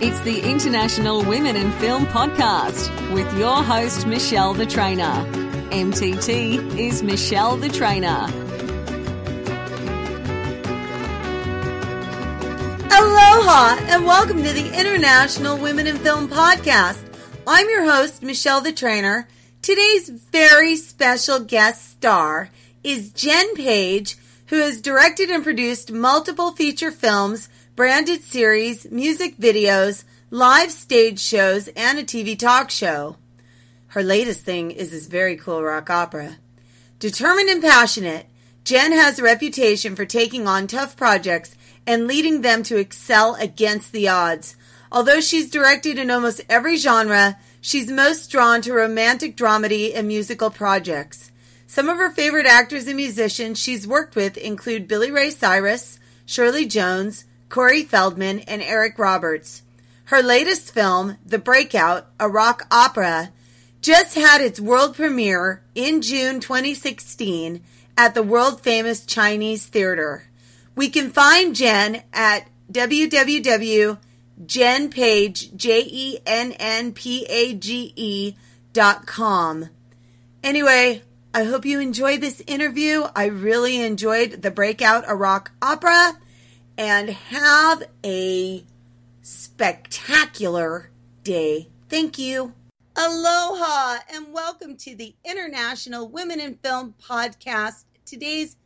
It's the International Women in Film podcast with your host, Michele the Trainer. MTT is Michele the Trainer. Aloha and welcome to the International Women in Film podcast. I'm your host, Michele the Trainer. Today's very special guest star is Jenn Page, who has directed and produced multiple feature films, branded series, music videos, live stage shows, and a TV talk show. Her latest thing is this very cool rock opera. Determined and passionate, Jenn has a reputation for taking on tough projects and leading them to excel against the odds. Although she's directed in almost every genre, she's most drawn to romantic dramedy and musical projects. Some of her favorite actors and musicians she's worked with include Billy Ray Cyrus, Shirley Jones, Corey Feldman, and Eric Roberts. Her latest film, The Breakout, a rock opera, just had its world premiere in June 2016 at the world famous Chinese Theater. We can find Jen at www.jenpage, dot com. Anyway, I hope you enjoyed this interview. I really enjoyed the Breakout, a rock opera, and have a spectacular day. Thank you. Aloha and welcome to the International Women in Film podcast. Today's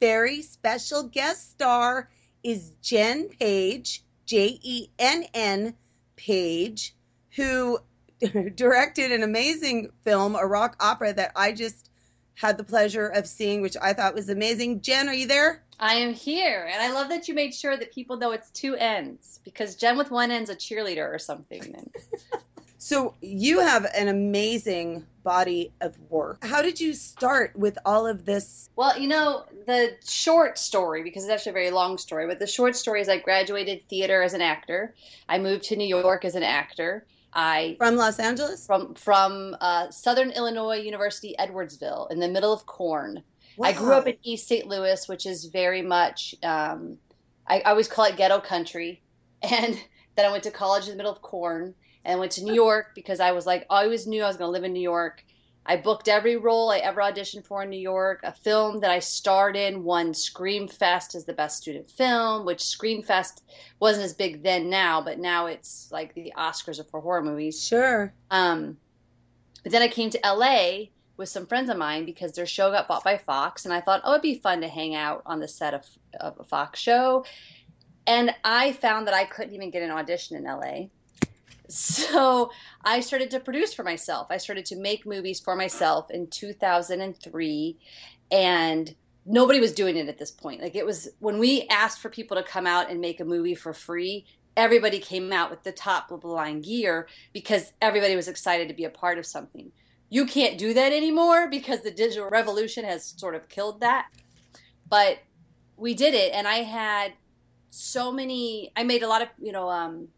very special guest star is Jenn Page, J E N N Page, who directed an amazing film, a rock opera that I just had the pleasure of seeing, which I thought was amazing. Jenn, are you there? I am here, and I love that you made sure that people know it's two ends because Jen with one end's a cheerleader or something. So you have an amazing body of work. How did you start with all of this? Well, you know, the short story, because it's actually a very long story, but the short story is I graduated theater as an actor. I moved to New York as an actor. I from Los Angeles, from from uh, Southern Illinois University, Edwardsville, in the middle of corn. Wow. I grew up in East St. Louis, which is very much um, I, I always call it ghetto country, and then I went to college in the middle of corn and I went to New York because I was like, I always knew I was going to live in New York. I booked every role I ever auditioned for in New York. A film that I starred in won Screamfest as the best student film, which Screamfest wasn't as big then now, but now it's like the Oscars for horror movies. Sure. Um, but then I came to LA with some friends of mine because their show got bought by Fox, and I thought, oh, it'd be fun to hang out on the set of, of a Fox show. And I found that I couldn't even get an audition in LA so I started to produce for myself. I started to make movies for myself in 2003 and nobody was doing it at this point. Like it was when we asked for people to come out and make a movie for free, everybody came out with the top of the line gear because everybody was excited to be a part of something. You can't do that anymore because the digital revolution has sort of killed that. But we did it and I had so many I made a lot of, you know, um,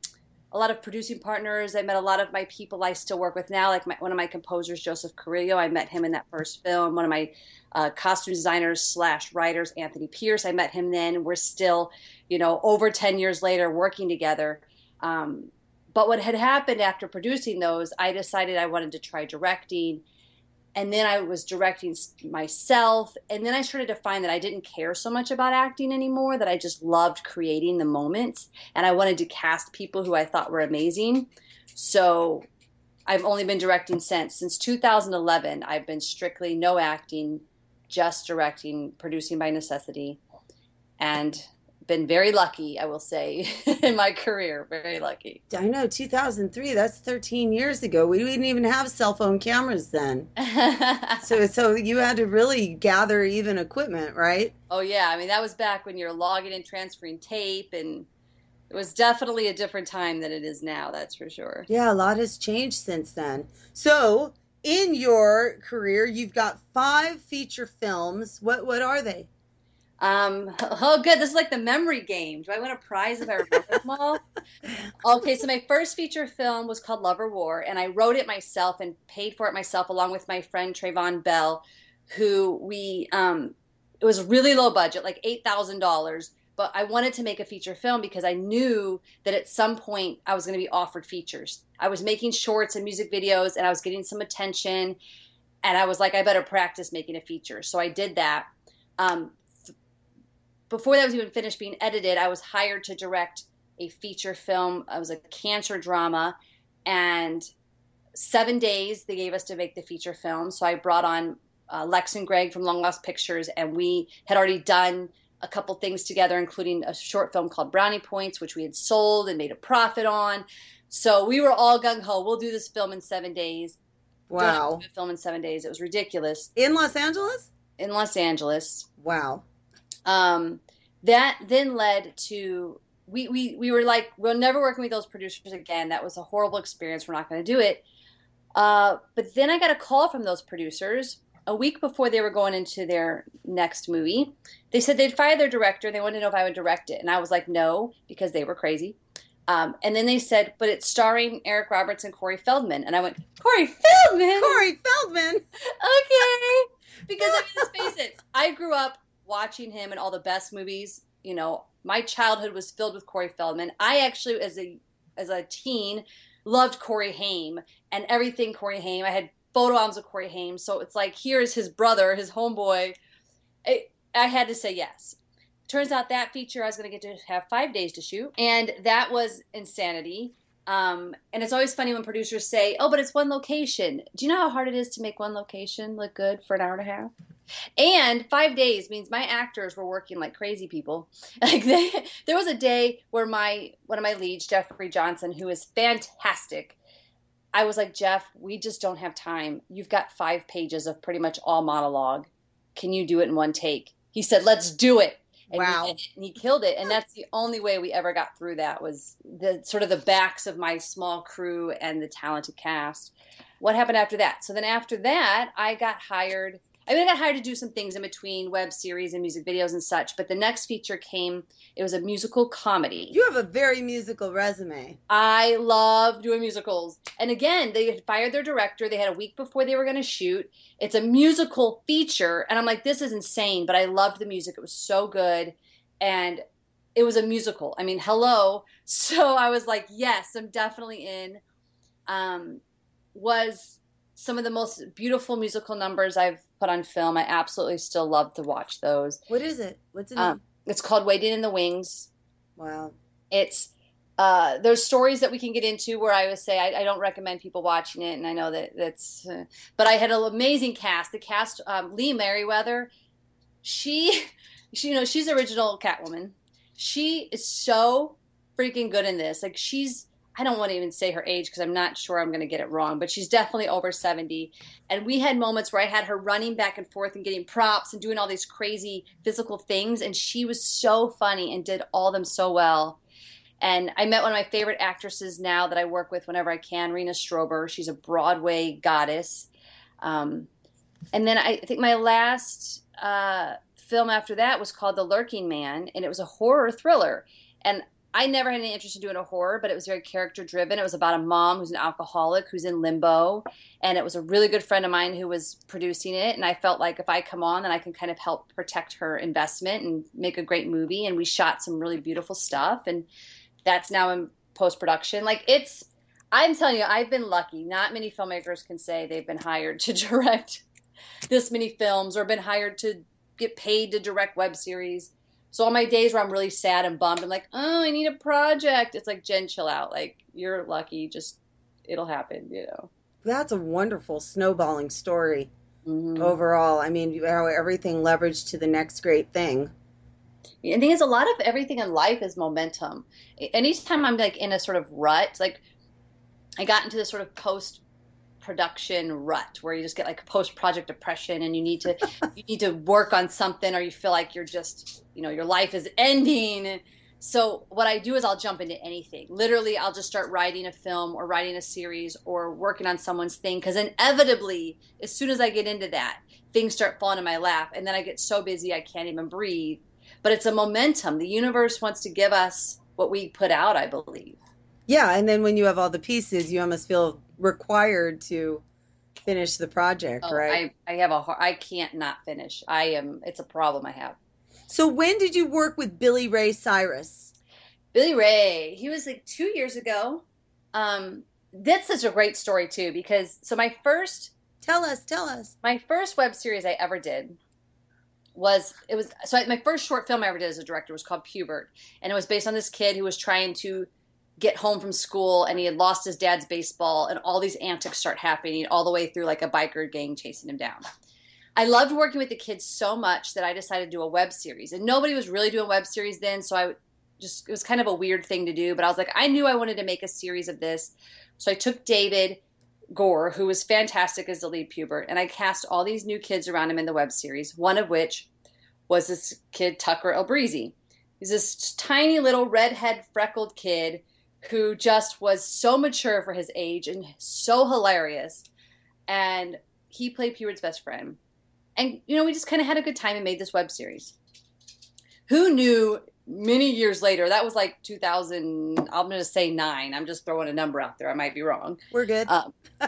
a lot of producing partners. I met a lot of my people I still work with now, like my, one of my composers, Joseph Carrillo. I met him in that first film. One of my uh, costume designers slash writers, Anthony Pierce. I met him then. We're still, you know, over 10 years later working together. Um, but what had happened after producing those, I decided I wanted to try directing and then I was directing myself. And then I started to find that I didn't care so much about acting anymore, that I just loved creating the moments. And I wanted to cast people who I thought were amazing. So I've only been directing since. Since 2011, I've been strictly no acting, just directing, producing by necessity. And been very lucky, I will say, in my career. Very lucky. I know, 2003. That's 13 years ago. We didn't even have cell phone cameras then. so, so you had to really gather even equipment, right? Oh yeah. I mean, that was back when you're logging and transferring tape, and it was definitely a different time than it is now. That's for sure. Yeah, a lot has changed since then. So, in your career, you've got five feature films. What what are they? Um, oh, good. This is like the memory game. Do I win a prize if I remember them all? Okay, so my first feature film was called Love or War, and I wrote it myself and paid for it myself along with my friend Trayvon Bell, who we, um, it was really low budget, like $8,000, but I wanted to make a feature film because I knew that at some point I was going to be offered features. I was making shorts and music videos and I was getting some attention. And I was like, I better practice making a feature. So I did that. Um, before that was even finished being edited, I was hired to direct a feature film. It was a cancer drama. And seven days they gave us to make the feature film. So I brought on uh, Lex and Greg from Long Lost Pictures, and we had already done a couple things together, including a short film called Brownie Points, which we had sold and made a profit on. So we were all gung ho. We'll do this film in seven days. Wow. film in seven days. It was ridiculous. In Los Angeles? In Los Angeles. Wow. Um, that then led to we, we we were like we're never working with those producers again. That was a horrible experience. We're not going to do it. Uh, but then I got a call from those producers a week before they were going into their next movie. They said they'd fire their director. They wanted to know if I would direct it, and I was like, no, because they were crazy. Um, and then they said, but it's starring Eric Roberts and Corey Feldman, and I went, Corey Feldman, Corey Feldman, okay, because I mean, let's face it, I grew up watching him in all the best movies. You know, my childhood was filled with Corey Feldman. I actually, as a as a teen, loved Corey Haim and everything Corey Haim. I had photo albums of Corey Haim, so it's like here's his brother, his homeboy. I, I had to say yes. Turns out that feature I was going to get to have five days to shoot, and that was insanity. Um, and it's always funny when producers say, "Oh, but it's one location." Do you know how hard it is to make one location look good for an hour and a half? And five days means my actors were working like crazy people. Like they, there was a day where my one of my leads, Jeffrey Johnson, who is fantastic, I was like, Jeff, we just don't have time. You've got five pages of pretty much all monologue. Can you do it in one take? He said, Let's do it. And wow. He, and he killed it. And that's the only way we ever got through that was the sort of the backs of my small crew and the talented cast. What happened after that? So then after that, I got hired I mean, I got hired to do some things in between web series and music videos and such. But the next feature came. It was a musical comedy. You have a very musical resume. I love doing musicals. And again, they had fired their director. They had a week before they were going to shoot. It's a musical feature, and I'm like, this is insane. But I loved the music. It was so good, and it was a musical. I mean, hello. So I was like, yes, I'm definitely in. Um, was some of the most beautiful musical numbers I've put on film. I absolutely still love to watch those. What is it? What's it? Um, it's called Waiting in the Wings. Wow. It's uh, there's stories that we can get into where I would say I, I don't recommend people watching it, and I know that that's. Uh, but I had an amazing cast. The cast, um, Lee Meriwether, she, she, you know, she's original Catwoman. She is so freaking good in this. Like she's I don't want to even say her age because I'm not sure I'm going to get it wrong, but she's definitely over 70. And we had moments where I had her running back and forth and getting props and doing all these crazy physical things. And she was so funny and did all them so well. And I met one of my favorite actresses now that I work with whenever I can, Rena Strober. She's a Broadway goddess. Um, and then I think my last uh, film after that was called The Lurking Man, and it was a horror thriller. And I never had any interest in doing a horror, but it was very character driven. It was about a mom who's an alcoholic who's in limbo, and it was a really good friend of mine who was producing it. And I felt like if I come on, then I can kind of help protect her investment and make a great movie. And we shot some really beautiful stuff, and that's now in post production. Like it's, I'm telling you, I've been lucky. Not many filmmakers can say they've been hired to direct this many films or been hired to get paid to direct web series so all my days where I'm really sad and bummed, I'm like, oh, I need a project. It's like Jenn, chill out. Like you're lucky. Just it'll happen. You know. That's a wonderful snowballing story. Mm-hmm. Overall, I mean, how everything leveraged to the next great thing. And the thing is, a lot of everything in life is momentum. Anytime I'm like in a sort of rut, like I got into this sort of post production rut where you just get like post project depression and you need to you need to work on something or you feel like you're just you know your life is ending. So what i do is i'll jump into anything. Literally i'll just start writing a film or writing a series or working on someone's thing because inevitably as soon as i get into that things start falling in my lap and then i get so busy i can't even breathe. But it's a momentum. The universe wants to give us what we put out i believe. Yeah and then when you have all the pieces you almost feel required to finish the project, oh, right? I, I have a I can't not finish. I am. It's a problem I have. So when did you work with Billy Ray Cyrus? Billy Ray, he was like two years ago. Um, that's such a great story too because so my first Tell us, tell us. my first web series I ever did was it was so my first short film I ever did as a director was called Pubert, and it was based on this kid who was trying to get home from school and he had lost his dad's baseball and all these antics start happening all the way through like a biker gang chasing him down. I loved working with the kids so much that I decided to do a web series, and nobody was really doing web series then, so I just it was kind of a weird thing to do, but I was like I knew I wanted to make a series of this, so I took David Gore, who was fantastic as the lead pubert, and I cast all these new kids around him in the web series. One of which was this kid Tucker Albrizzi. He's this tiny little redhead freckled kid who just was so mature for his age and so hilarious. And he played Pubert's best friend. And you know, we just kind of had a good time and made this web series. Who knew many years later, that was like 2000, I'm going to say nine. I'm just throwing a number out there. I might be wrong. We're good. Um,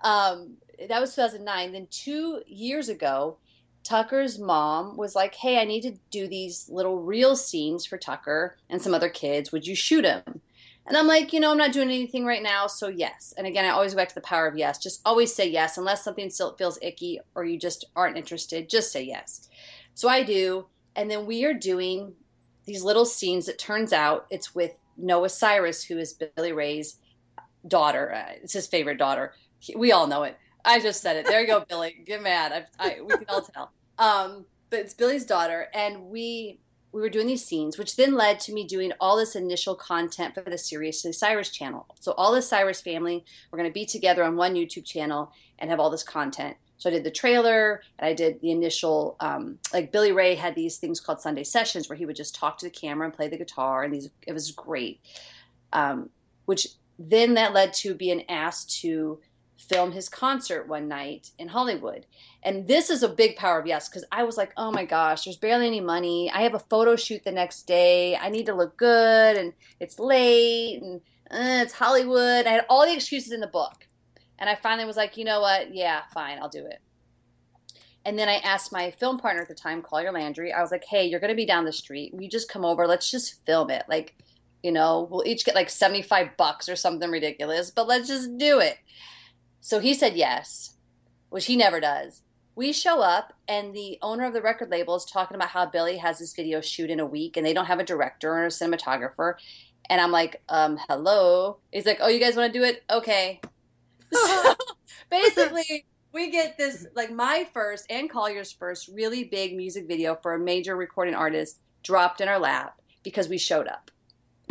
um, that was 2009. Then two years ago, Tucker's mom was like, "Hey, I need to do these little real scenes for Tucker and some other kids. Would you shoot them?" And I'm like, you know, I'm not doing anything right now, so yes. And again, I always go back to the power of yes. Just always say yes, unless something still feels icky or you just aren't interested. Just say yes. So I do, and then we are doing these little scenes. It turns out it's with Noah Cyrus, who is Billy Ray's daughter. Uh, it's his favorite daughter. He, we all know it. I just said it. There you go, Billy. Get mad. I, I, we can all tell. Um, but it's Billy's daughter, and we we were doing these scenes, which then led to me doing all this initial content for the Seriously Cyrus channel. So all the Cyrus family we're going to be together on one YouTube channel and have all this content. So I did the trailer and I did the initial, um, like Billy Ray had these things called Sunday sessions where he would just talk to the camera and play the guitar, and these it was great. Um, which then that led to being asked to film his concert one night in Hollywood. And this is a big power of yes, because I was like, oh my gosh, there's barely any money. I have a photo shoot the next day. I need to look good, and it's late, and uh, it's Hollywood. I had all the excuses in the book. And I finally was like, you know what? Yeah, fine, I'll do it. And then I asked my film partner at the time, Collier Landry, I was like, hey, you're going to be down the street. Will you just come over? Let's just film it. Like, you know, we'll each get like 75 bucks or something ridiculous, but let's just do it. So he said yes, which he never does. We show up, and the owner of the record label is talking about how Billy has this video shoot in a week, and they don't have a director or a cinematographer. And I'm like, um, hello. He's like, oh, you guys want to do it? Okay. So basically, we get this, like my first and Collier's first really big music video for a major recording artist dropped in our lap because we showed up.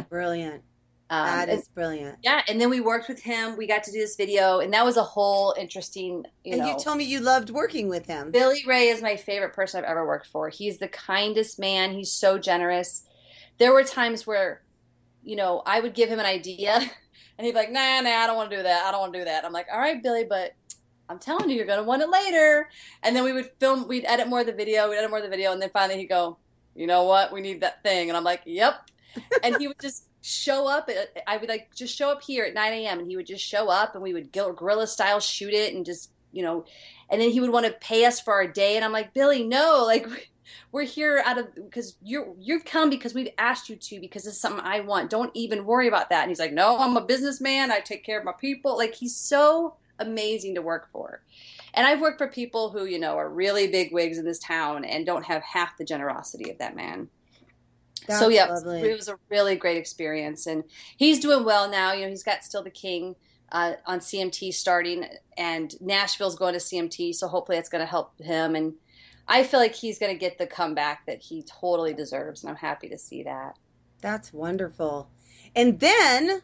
Brilliant. Um, That and- brilliant. yeah, and then we worked with him. We got to do this video, and that was a whole interesting. You and know, you told me you loved working with him. Billy Ray is my favorite person I've ever worked for. He's the kindest man. He's so generous. There were times where, you know, I would give him an idea, and he'd be like, "Nah, nah, I don't want to do that. I don't want to do that." I'm like, "All right, Billy, but." I'm telling you, you're gonna want it later. And then we would film, we'd edit more of the video, we'd edit more of the video, and then finally he'd go, you know what, we need that thing. And I'm like, yep. And he would just show up. At, I would like just show up here at 9 a.m. and he would just show up and we would guer- guerrilla style shoot it and just, you know, and then he would want to pay us for our day. And I'm like, Billy, no, like we're here out of because you're you've come because we've asked you to because it's something I want. Don't even worry about that. And he's like, no, I'm a businessman. I take care of my people. Like he's so amazing to work for. And I've worked for people who, you know, are really big wigs in this town and don't have half the generosity of that man. That's so yeah, it was- lovely. it was a really great experience, and he's doing well now. You know, he's got still the King uh, on CMT starting, and Nashville's going to CMT, so hopefully that's going to help him. And I feel like he's going to get the comeback that he totally deserves, and I'm happy to see that. That's wonderful. And then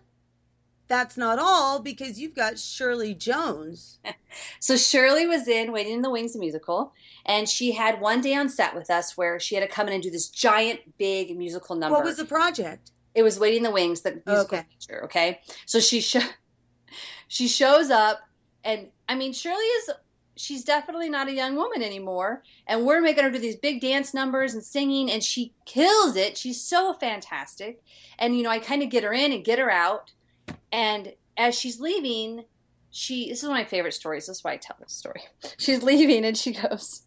that's not all because you've got Shirley Jones. So Shirley was in Waiting in the Wings the musical, and she had one day on set with us where she had to come in and do this giant, big musical number. What was the project? It was Waiting in the Wings, the musical Okay. feature. Okay, so she sho- she shows up, and I mean Shirley is she's definitely not a young woman anymore, and we're making her do these big dance numbers and singing, and she kills it. She's so fantastic, and you know I kind of get her in and get her out, and as she's leaving, she this is one of my favorite stories. This is why I tell this story. She's leaving, and she goes.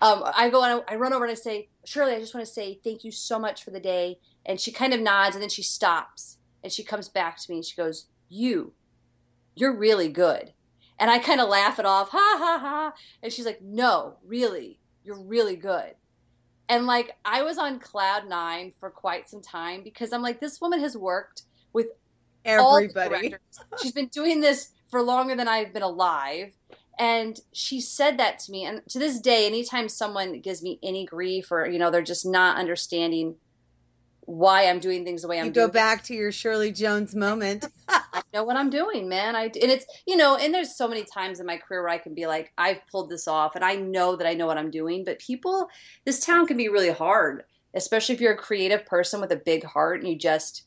Um, I go and I, I run over and I say, Shirley, I just want to say thank you so much for the day. And she kind of nods and then she stops and she comes back to me and she goes, You, you're really good. And I kind of laugh it off, ha ha ha. And she's like, No, really, you're really good. And like, I was on cloud nine for quite some time because I'm like, this woman has worked with everybody. She's been doing this for longer than I've been alive. And she said that to me. And to this day, anytime someone gives me any grief or, you know, they're just not understanding why I'm doing things the way I'm you doing. go back to your Shirley Jones moment. I know what I'm doing, man. I and it's you know, and there's so many times in my career where I can be like, I've pulled this off, and I know that I know what I'm doing. But people, this town can be really hard, especially if you're a creative person with a big heart, and you just,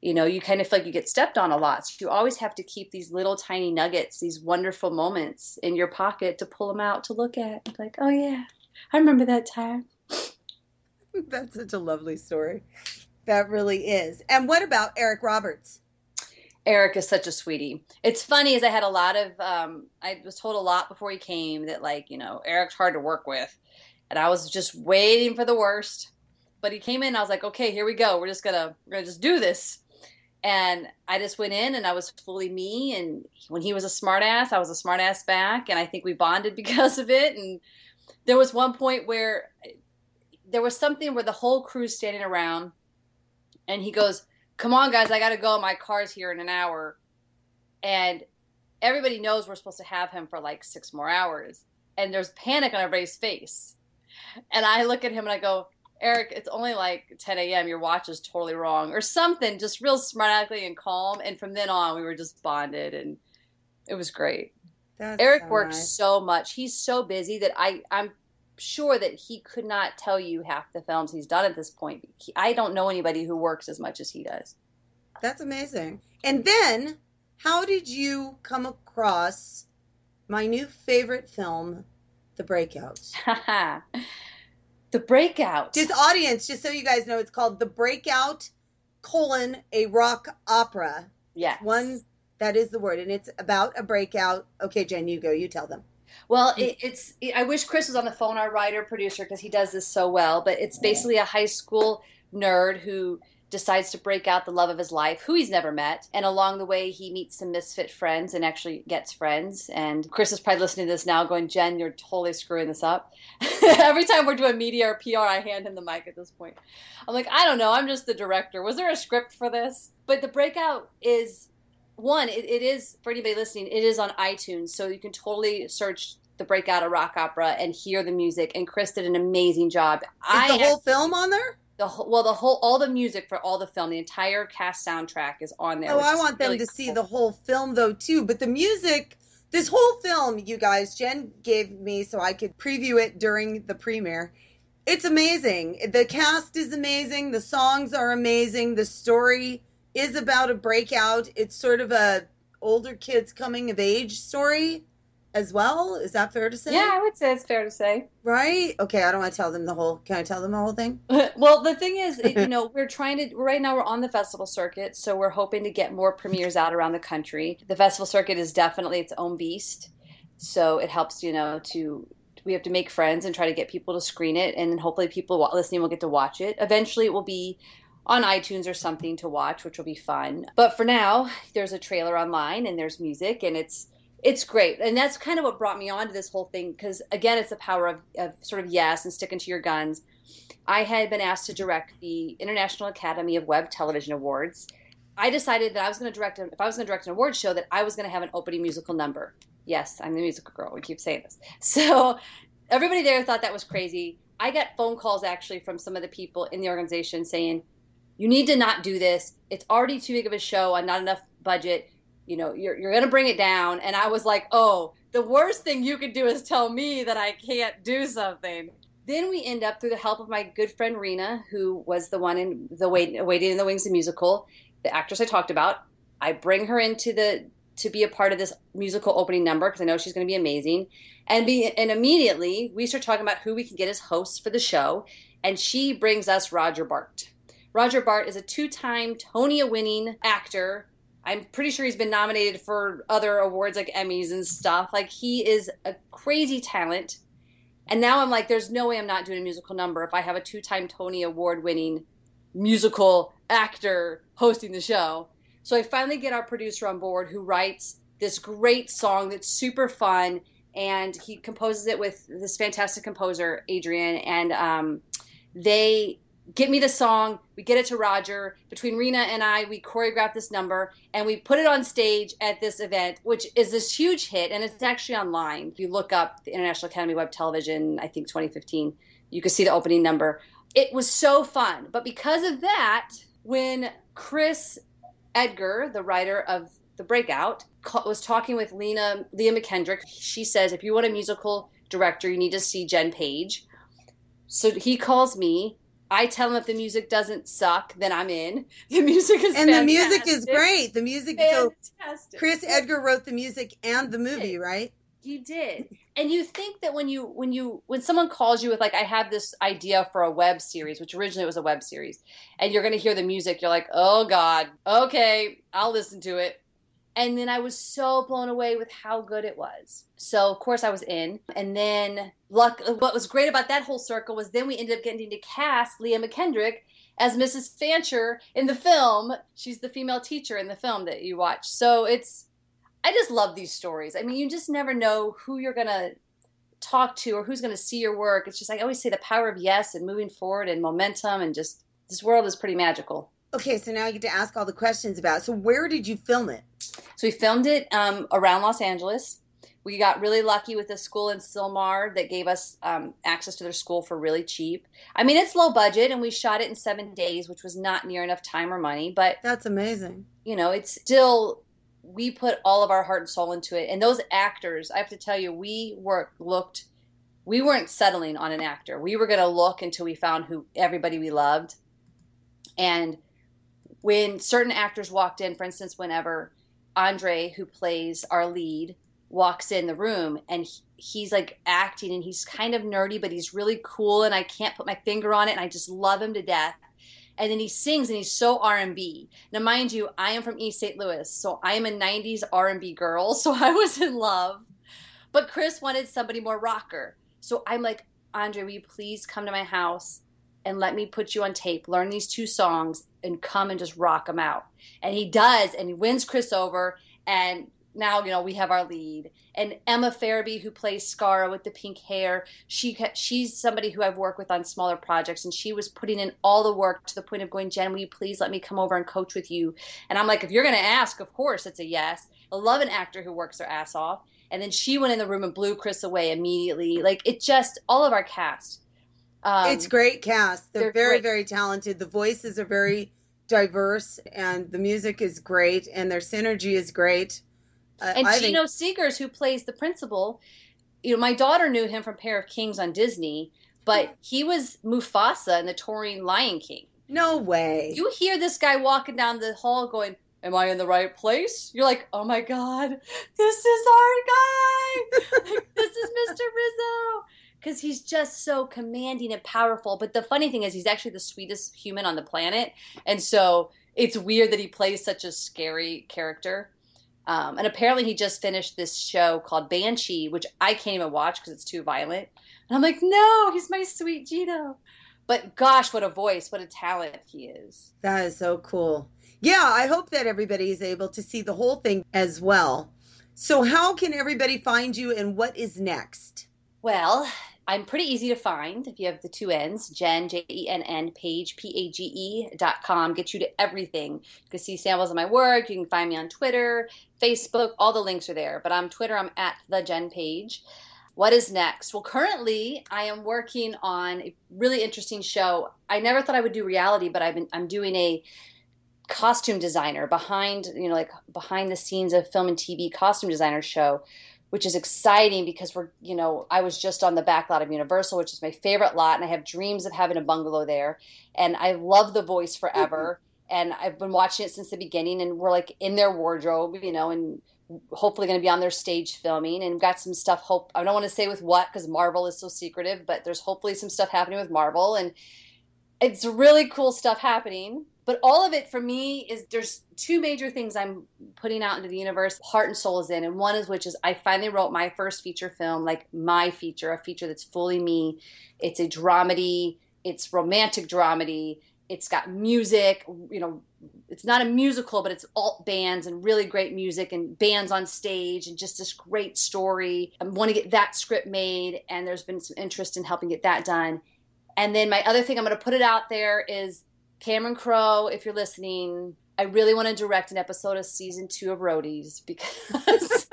you know, you kind of feel like you get stepped on a lot. So you always have to keep these little tiny nuggets, these wonderful moments in your pocket to pull them out to look at. Like, oh yeah, I remember that time. That's such a lovely story. That really is. And what about Eric Roberts? Eric is such a sweetie. It's funny as I had a lot of um, I was told a lot before he came that like you know Eric's hard to work with, and I was just waiting for the worst. But he came in, I was like, okay, here we go. We're just gonna we're gonna just do this. And I just went in and I was fully me. And when he was a smartass, I was a smartass back. And I think we bonded because of it. And there was one point where there was something where the whole crew's standing around and he goes, Come on, guys, I got to go. My car's here in an hour. And everybody knows we're supposed to have him for like six more hours. And there's panic on everybody's face. And I look at him and I go, Eric, it's only like 10 a.m. Your watch is totally wrong, or something, just real smartly and calm. And from then on, we were just bonded, and it was great. That's Eric so works nice. so much. He's so busy that I, I'm sure that he could not tell you half the films he's done at this point. He, I don't know anybody who works as much as he does. That's amazing. And then, how did you come across my new favorite film, The Breakout? the breakout. Just audience, just so you guys know, it's called The Breakout colon a rock opera. yes. One that is the word, and it's about a breakout. Okay, Jenn, you go. You tell them. Well, it, it's. I wish Chris was on the phone, our writer producer, because he does this so well. But it's basically a high school nerd who decides to break out the love of his life, who he's never met, and along the way he meets some misfit friends and actually gets friends. And Chris is probably listening to this now, going, "Jenn, you're totally screwing this up." Every time we're doing media or PR, I hand him the mic at this point. I'm like, I don't know. I'm just the director. Was there a script for this? But the breakout is one. It, it is for anybody listening. It is on iTunes, so you can totally search the breakout of rock opera and hear the music. And Chris did an amazing job. Is I the whole film on there? The whole, well, the whole all the music for all the film, the entire cast soundtrack is on there. Oh, I want them really to see the whole film though too. But the music, this whole film, you guys, Jenn gave me so I could preview it during the premiere. It's amazing. The cast is amazing. The songs are amazing. The story is about a breakout. It's sort of a older kids coming of age story as well. Is that fair to say? Yeah, I would say it's fair to say. Right? Okay, I don't want to tell them the whole can I tell them the whole thing? well, the thing is, it- you know, we're trying to right now we're on the festival circuit, so we're hoping to get more premieres out around the country. The festival circuit is definitely its own beast, so it helps, you know, to we have to make friends and try to get people to screen it, and then hopefully people listening will get to watch it. Eventually, it will be on iTunes or something to watch, which will be fun. But for now, there's a trailer online and there's music, and it's it's great. And that's kind of what brought me on to this whole thing because again it's the power of, of sort of yes and sticking to your guns. I had been asked to direct the international academy of web television awards. I decided that i was going to direct if i was going to direct an award show that i was going to have an opening musical number. Yes i'm the musical girl. We keep saying this. So everybody there thought that was crazy. I got phone calls actually from some of the people in the organization saying you need to not do this. It's already too big of a show. On not enough budget you know you're, you're going to bring it down. And i was like oh the worst thing you could do is tell me that i can't do something. Then we end up through the help of my good friend rena who was the one in the wait, waiting in the wings the musical the actress i talked about. I bring her into the to be a part of this musical opening number because i know she's going to be amazing. And be and immediately we start talking about who we can get as hosts for the show and she brings us roger bart. Roger bart is a two-time tony winning actor I'm pretty sure he's been nominated for other awards like Emmys and stuff. Like he is a crazy talent. And now I'm like, there's no way I'm not doing a musical number if I have a two time Tony Award winning musical actor hosting the show. So I finally get our producer on board who writes this great song that's super fun. And he composes it with this fantastic composer, Adrian. And um, they get me the song. We get it to Roger. Between Rena and I, we choreograph this number and we put it on stage at this event, which is this huge hit. And it's actually online. If you look up the International Academy Web Television, I think 2015, you can see the opening number. It was so fun. But because of that, when Chris Edgar, the writer of The Breakout, was talking with Lena Leah McKendrick, she says, if you want a musical director, you need to see Jenn Page. So he calls me I tell them if the music doesn't suck, then I'm in. The music is and fantastic. the music is great. The music so fantastic. Chris Edgar wrote the music and the movie, right? You did. And you think that when you when you when someone calls you with like I have this idea for a web series, which originally was a web series, and you're going to hear the music, you're like, "Oh god. Okay, I'll listen to it." And then I was so blown away with how good it was. So of course I was in. And then luck what was great about that whole circle was then we ended up getting to cast Leah McKendrick as Mrs. Fancher in the film. She's the female teacher in the film that you watch. So it's I just love these stories. I mean, you just never know who you're gonna talk to or who's gonna see your work. It's just I always say the power of yes and moving forward and momentum and just this world is pretty magical. Okay, so now I get to ask all the questions about. It. So where did you film it? So we filmed it um, around Los Angeles. We got really lucky with a school in Sylmar that gave us um, access to their school for really cheap. I mean, it's low budget, and we shot it in seven days, which was not near enough time or money. But that's amazing. You know, it's still we put all of our heart and soul into it. And those actors, I have to tell you, we were looked. We weren't settling on an actor. We were going to look until we found who everybody we loved, and when certain actors walked in, for instance, whenever Andre, who plays our lead, walks in the room and he, he's like acting and he's kind of nerdy, but he's really cool and I can't put my finger on it and I just love him to death. And then he sings and he's so R&B. Now, mind you, I am from East St. Louis, so I am a '90s R&B girl, so I was in love. But Chris wanted somebody more rocker, so I'm like, Andre, will you please come to my house and let me put you on tape, learn these two songs, and come and just rock them out. And he does, and he wins Chris over. And now you know we have our lead. And Emma Farabee, who plays Scara with the pink hair, she she's somebody who I've worked with on smaller projects, and she was putting in all the work to the point of going, Jenn, will you please let me come over and coach with you? And I'm like, if you're going to ask, of course it's a yes. I love an actor who works their ass off. And then she went in the room and blew Chris away immediately. Like it just all of our cast. Um, it's great cast. They're, they're very, great. very talented. The voices are very diverse, and the music is great, and their synergy is great. Uh, and I Gino think... Segers, who plays the principal, you know, my daughter knew him from Pair of Kings on Disney, but he was Mufasa in the touring Lion King. No way. You hear this guy walking down the hall going, Am I in the right place? You're like, Oh my God, this is our guy. this is Mr. Rizzo because he's just so commanding and powerful. But the funny thing is, he's actually the sweetest human on the planet, and so it's weird that he plays such a scary character. Um, and apparently, he just finished this show called Banshee, which I can't even watch because it's too violent. And I'm like, no, he's my sweet Geno. But gosh, what a voice, what a talent he is. That is so cool. Yeah, I hope that everybody is able to see the whole thing as well. So, how can everybody find you and what is next? Well, I'm pretty easy to find if you have the two N's, Jenn, J E N N, page, P A G E dot com, get you to everything. You can see samples of my work. You can find me on Twitter, Facebook, all the links are there. But on Twitter, I'm at the Jenn page. What is next? Well, currently, I am working on a really interesting show. I never thought I would do reality, but I've been, I'm doing a costume designer behind, you know, like behind the scenes of film and TV costume designer show which is exciting because we're, you know, I was just on the back lot of Universal, which is my favorite lot, and I have dreams of having a bungalow there. And I love The Voice forever. Mm-hmm. And I've been watching it since the beginning, and we're like in their wardrobe, you know, and hopefully going to be on their stage filming and got some stuff hope i don't want to say with what because marvel is so secretive but there's hopefully some stuff happening with marvel and it's really cool stuff happening But all of it for me is there's two major things I'm putting out into the universe, heart and soul is in. And one is which is I finally wrote my first feature film, like my feature, a feature that's fully me. It's a dramedy, it's romantic dramedy. It's got music, you know, it's not a musical, but it's alt bands and really great music and bands on stage and just this great story. I want to get that script made, and there's been some interest in helping get that done. And then my other thing, I'm going to put it out there is Cameron Crowe, if you're listening, I really want to direct an episode of season two of Roadies because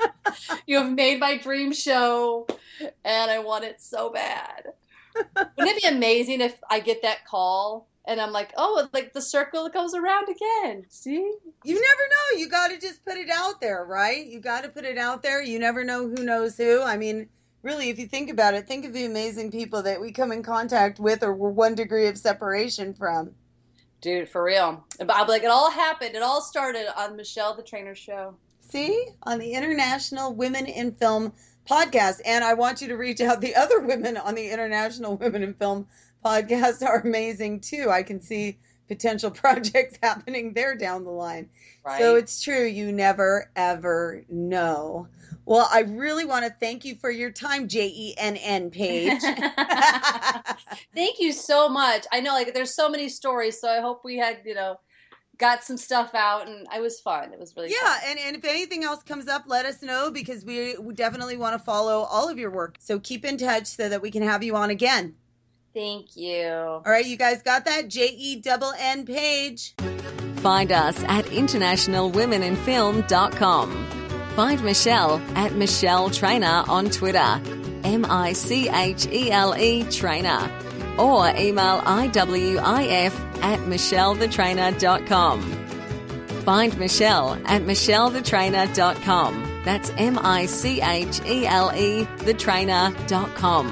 you have made my dream show and I want it so bad. Wouldn't it be amazing if I get that call and I'm like, oh, like the circle goes around again. See? You never know. You got to just put it out there, right? You got to put it out there. You never know who knows who. I mean, really, if you think about it, think of the amazing people that we come in contact with or we're one degree of separation from. Dude, for real. But I'm like, it all happened. It all started on Michele the Trainer show. See? On the International Women in Film podcast. And I want you to reach out. The other women on the International Women in Film podcast are amazing too. I can see potential projects happening there down the line. Right. So it's true. You never, ever know. Well, I really want to thank you for your time, J E N N Page. thank you so much. I know, like, there's so many stories, so I hope we had, you know, got some stuff out, and it was fun. It was really yeah. Fun. And and if anything else comes up, let us know because we definitely want to follow all of your work. So keep in touch so that we can have you on again. Thank you. All right, you guys got that? J E double N Page. Find us at internationalwomeninfilm.com. Find Michele at Michele Trainer on Twitter, M I C H E L E Trainer, or email IWIF at michelethetrainer.com. Find Michele at michelethetrainer.com. That's M I C H E L E thetrainer.com.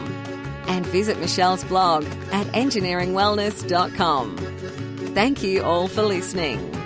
And visit Michele's blog at engineeringwellness.com. Thank you all for listening.